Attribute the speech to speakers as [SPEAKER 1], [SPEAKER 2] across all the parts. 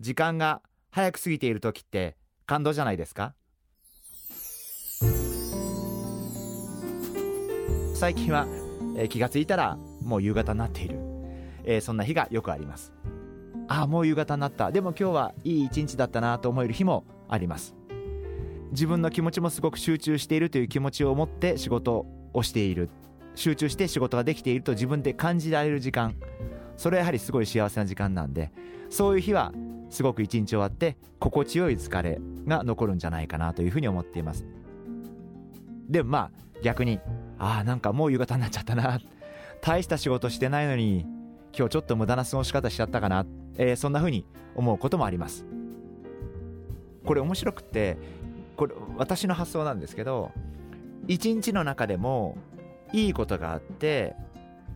[SPEAKER 1] 時間が早く過ぎている時って感動じゃないですか？最近は、えー気がついたらもう夕方になっている、えーそんな日がよくあります。ああもう夕方になった。でも今日はいい一日だったなと思える日もあります。自分の気持ちもすごく集中しているという気持ちを持って仕事をしている。集中して仕事ができていると自分で感じられる時間。それはやはりすごい幸せな時間なんでそういう日はすごく一日終わって心地よい疲れが残るんじゃないかなというふうに思っています。でもまあ逆にああなんかもう夕方になっちゃったな。大した仕事してないのに今日ちょっと無駄な過ごし方しちゃったかな、えーそんなふうに思うこともあります。これ面白くてこれ私の発想なんですけど一日の中でもいいことがあって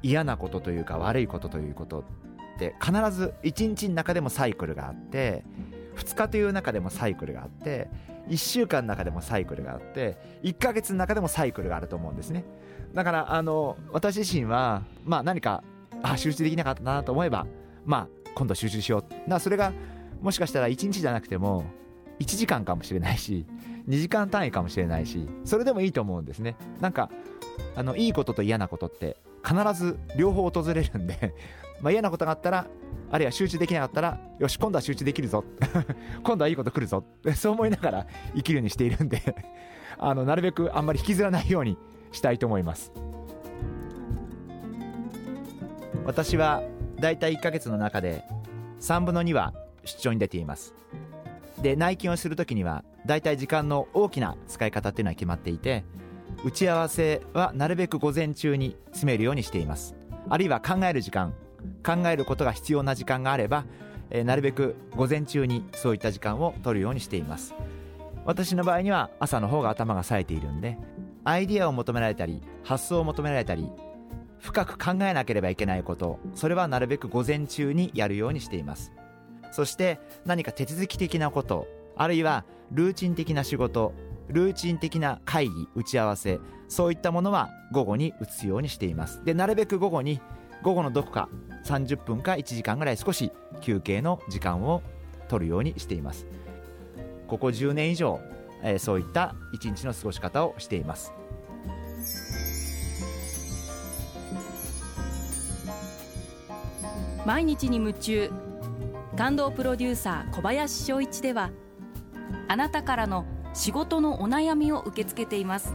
[SPEAKER 1] 嫌なことというか悪いことということって必ず一日の中でもサイクルがあって2日という中でもサイクルがあって1週間の中でもサイクルがあって1ヶ月の中でもサイクルがあると思うんですね。だからあの私自身はまあ何かあ集中できなかったなと思えばまあ今度集中しよう。だからそれがもしかしたら1日じゃなくても1時間かもしれないし2時間単位かもしれないしそれでもいいと思うんですね。なんかあのいいことと嫌なことって必ず両方訪れるんでまあ嫌なことがあったらあるいは集中できなかったらよし今度は集中できるぞ。今度はいいこと来るぞ。そう思いながら生きるようにしているんで あのなるべくあんまり引きずらないようにしたいと思います。私はだいたい1ヶ月の中で3分の2は出張に出ています。で内勤をするときにはだいたい時間の大きな使い方っていうのは決まっていて打ち合わせはなるべく午前中に詰めるようにしています。あるいは考える時間考えることが必要な時間があれば、えーなるべく午前中にそういった時間を取るようにしています。私の場合には朝の方が頭が冴えているんでアイディアを求められたり発想を求められたり深く考えなければいけないことそれはなるべく午前中にやるようにしています。そして何か手続き的なことあるいはルーチン的な仕事ルーチン的な会議打ち合わせそういったものは午後に移すようにしています。でなるべく午後に午後のどこか30分か1時間ぐらい少し休憩の時間を取るようにしています。ここ10年以上、えーそういった一日の過ごし方をしています。
[SPEAKER 2] 毎日に夢中。感動プロデューサー小林翔一ではあなたからの仕事のお悩みを受け付けています。